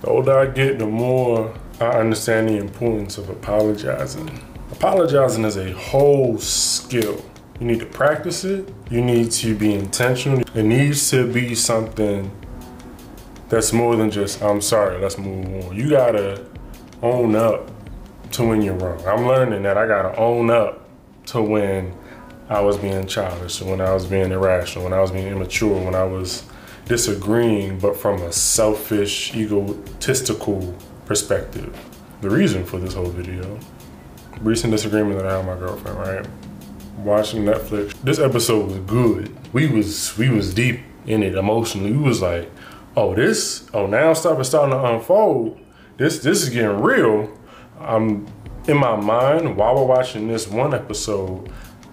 The older I get, the more I understand the importance of apologizing. Apologizing is a whole skill. You need to practice it. You need to be intentional. It needs to be something that's more than just, I'm sorry, let's move on. You gotta own up to when you're wrong. I'm learning that I gotta own up to when I was being childish, when I was being irrational, when I was being immature, when I was disagreeing, but from a selfish, egotistical perspective. The reason for this whole video, recent disagreement that I had with my girlfriend, right? Watching Netflix. This episode was good. We was we was deep in it emotionally. We was like, oh this, oh now stuff is starting to unfold. This this is getting real. I'm in my mind while we're watching this one episode.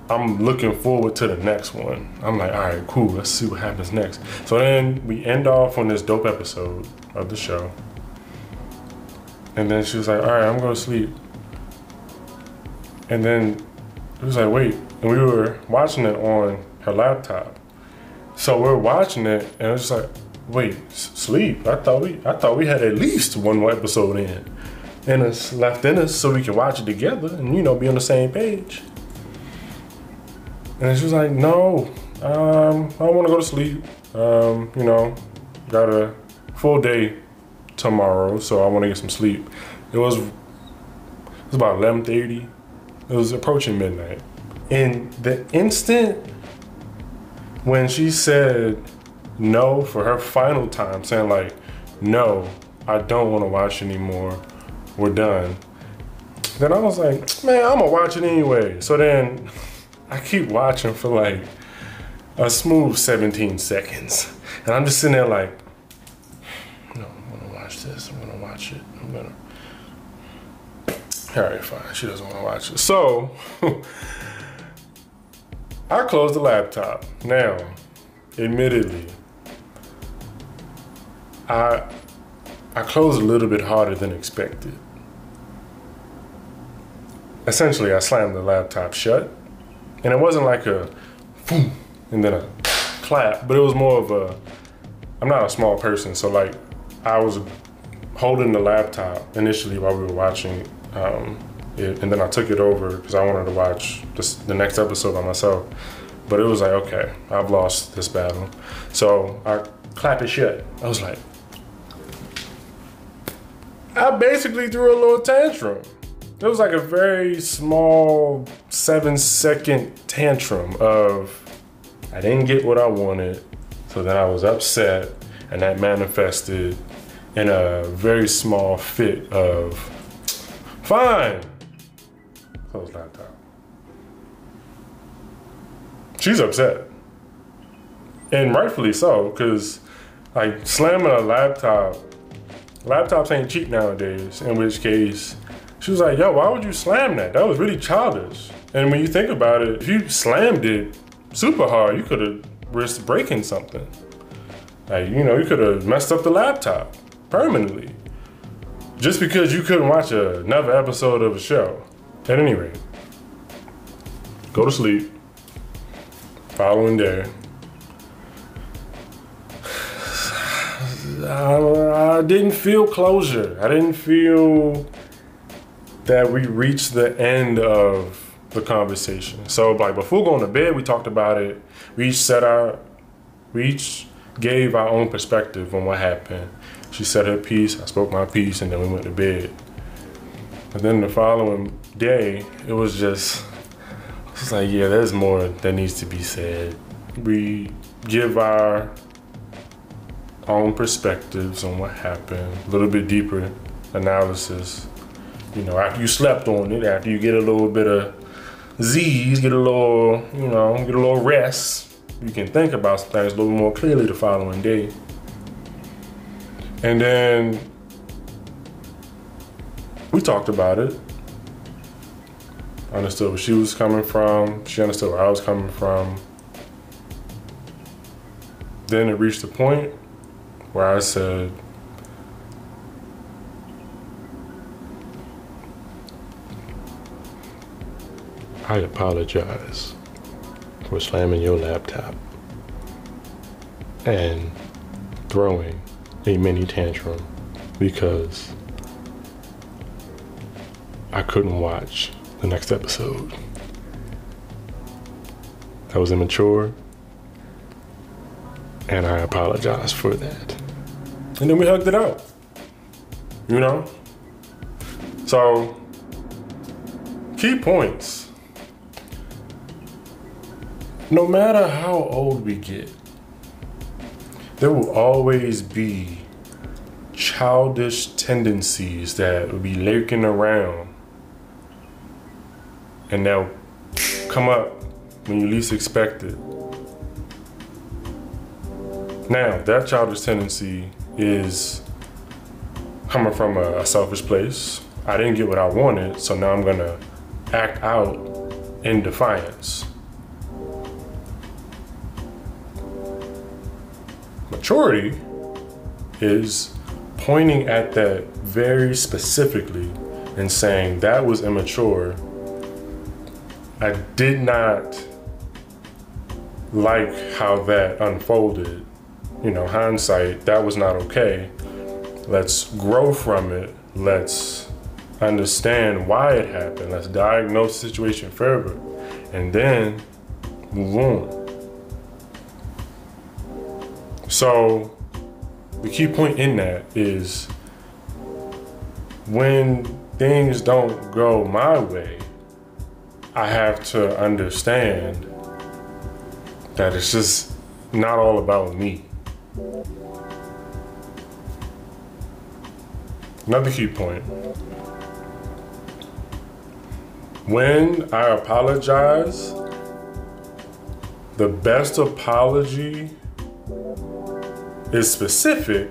I'm looking forward to the next one. I'm like, all right, cool. Let's see what happens next. So then we end off on this dope episode of the show. And then she was like, all right, I'm going to sleep. And then it was like, wait. And we were watching it on her laptop. So we're watching it, and it's like, wait, sleep? I thought we, I thought we had at least one more episode in, and it's left in us so we can watch it together and you know be on the same page. And she was like, no, um, I want to go to sleep. Um, you know, got a full day tomorrow, so I want to get some sleep. It was it was about 11:30. It was approaching midnight. And the instant when she said no for her final time, saying like, no, I don't want to watch anymore. We're done. Then I was like, man, I'm gonna watch it anyway. So then I keep watching for like a smooth 17 seconds. And I'm just sitting there like, no, I'm gonna watch this. I'm gonna watch it. I'm gonna. All right, fine. She doesn't wanna watch it. So, I closed the laptop. Now, admittedly, I I closed a little bit harder than expected. Essentially, I slammed the laptop shut and it wasn't like a boom and then a clap, but it was more of a, I'm not a small person, so like I was holding the laptop initially while we were watching um, it, and then I took it over because I wanted to watch this, the next episode by myself. But it was like, okay, I've lost this battle. So I clap it shut. I was like, I basically threw a little tantrum. It was like a very small seven second tantrum of I didn't get what I wanted, so then I was upset, and that manifested in a very small fit of fine. Close laptop. She's upset. And rightfully so, because like slamming a laptop, laptops ain't cheap nowadays, in which case she was like, yo, why would you slam that? That was really childish. And when you think about it, if you slammed it super hard, you could have risked breaking something. Like, you know, you could have messed up the laptop permanently. Just because you couldn't watch another episode of a show. At any rate, go to sleep. Following day. I, I didn't feel closure. I didn't feel that we reached the end of the conversation. So like before going to bed, we talked about it. We each said our, we each gave our own perspective on what happened. She said her piece, I spoke my piece, and then we went to bed. And then the following day, it was just, it was like, yeah, there's more that needs to be said. We give our own perspectives on what happened, a little bit deeper analysis you know, after you slept on it, after you get a little bit of Z's, get a little, you know, get a little rest, you can think about things a little more clearly the following day. And then we talked about it. understood where she was coming from. She understood where I was coming from. Then it reached a point where I said, I apologize for slamming your laptop and throwing a mini tantrum because I couldn't watch the next episode. That was immature, and I apologize for that. And then we hugged it out. You know? So, key points. No matter how old we get, there will always be childish tendencies that will be lurking around and they'll come up when you least expect it. Now, that childish tendency is coming from a, a selfish place. I didn't get what I wanted, so now I'm gonna act out in defiance. Maturity is pointing at that very specifically and saying that was immature. I did not like how that unfolded. You know, hindsight, that was not okay. Let's grow from it. Let's understand why it happened. Let's diagnose the situation further and then move on. So, the key point in that is when things don't go my way, I have to understand that it's just not all about me. Another key point. When I apologize, the best apology is specific.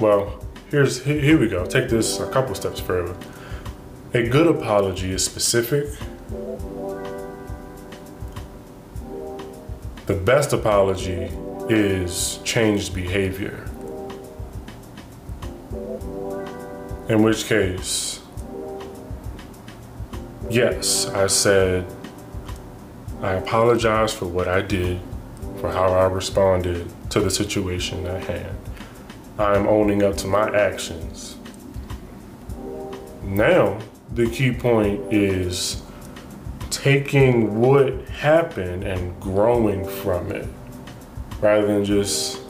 Well, here's here we go. Take this a couple steps further. A good apology is specific. The best apology is changed behavior. In which case, yes, I said, I apologize for what I did, for how I responded to the situation at hand. I'm owning up to my actions. Now, the key point is taking what happened and growing from it rather than just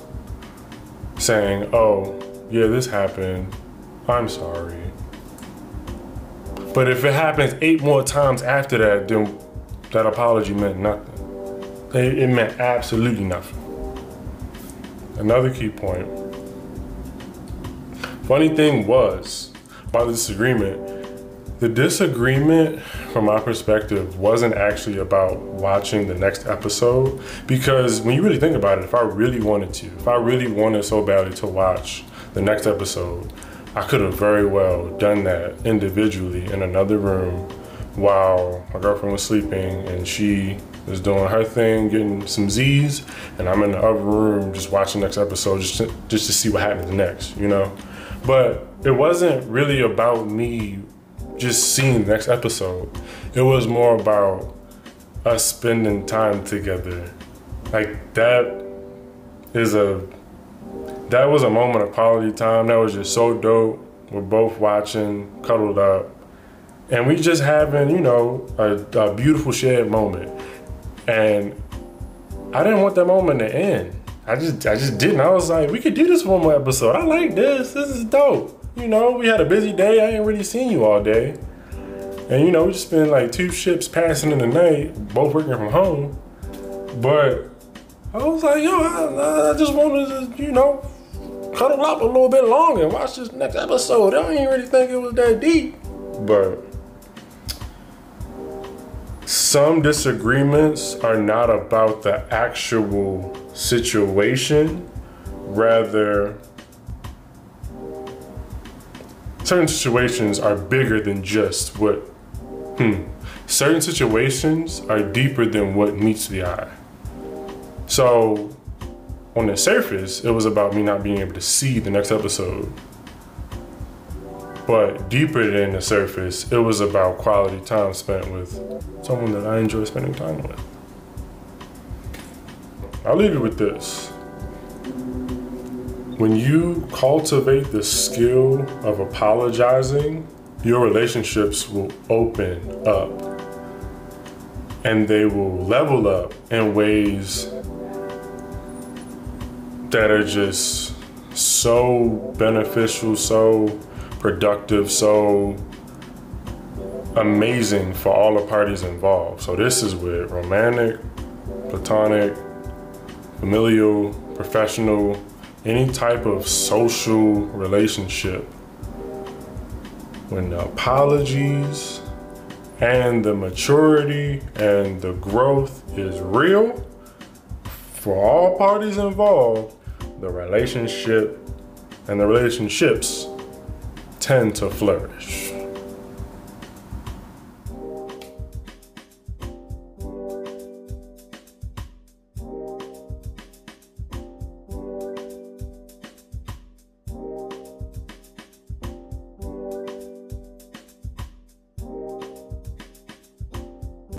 saying, oh, yeah, this happened. I'm sorry. But if it happens eight more times after that, then that apology meant nothing. It, it meant absolutely nothing. Another key point. Funny thing was about the disagreement, the disagreement from my perspective wasn't actually about watching the next episode because when you really think about it, if I really wanted to, if I really wanted so badly to watch the next episode, I could have very well done that individually in another room while my girlfriend was sleeping and she was doing her thing, getting some Z's, and I'm in the other room just watching next episode just to, just to see what happens next, you know? But it wasn't really about me just seeing the next episode. It was more about us spending time together. Like that is a that was a moment of quality time. That was just so dope. We're both watching, cuddled up, and we just having, you know, a, a beautiful shared moment. And I didn't want that moment to end. I just, I just didn't. I was like, we could do this one more episode. I like this. This is dope. You know, we had a busy day. I ain't really seen you all day. And you know, we just been like two ships passing in the night, both working from home. But I was like, yo, I, I just wanted to, you know, cuddle up a little bit longer and watch this next episode. I didn't really think it was that deep. But some disagreements are not about the actual situation, rather, certain situations are bigger than just what, hmm, certain situations are deeper than what meets the eye. So, on the surface, it was about me not being able to see the next episode. But deeper than the surface, it was about quality time spent with someone that I enjoy spending time with. I'll leave you with this. When you cultivate the skill of apologizing, your relationships will open up and they will level up in ways that are just so beneficial, so productive, so amazing for all the parties involved. So this is with romantic, platonic, familial, professional, any type of social relationship. When the apologies and the maturity and the growth is real for all parties involved, the relationship and the relationships tend to flourish.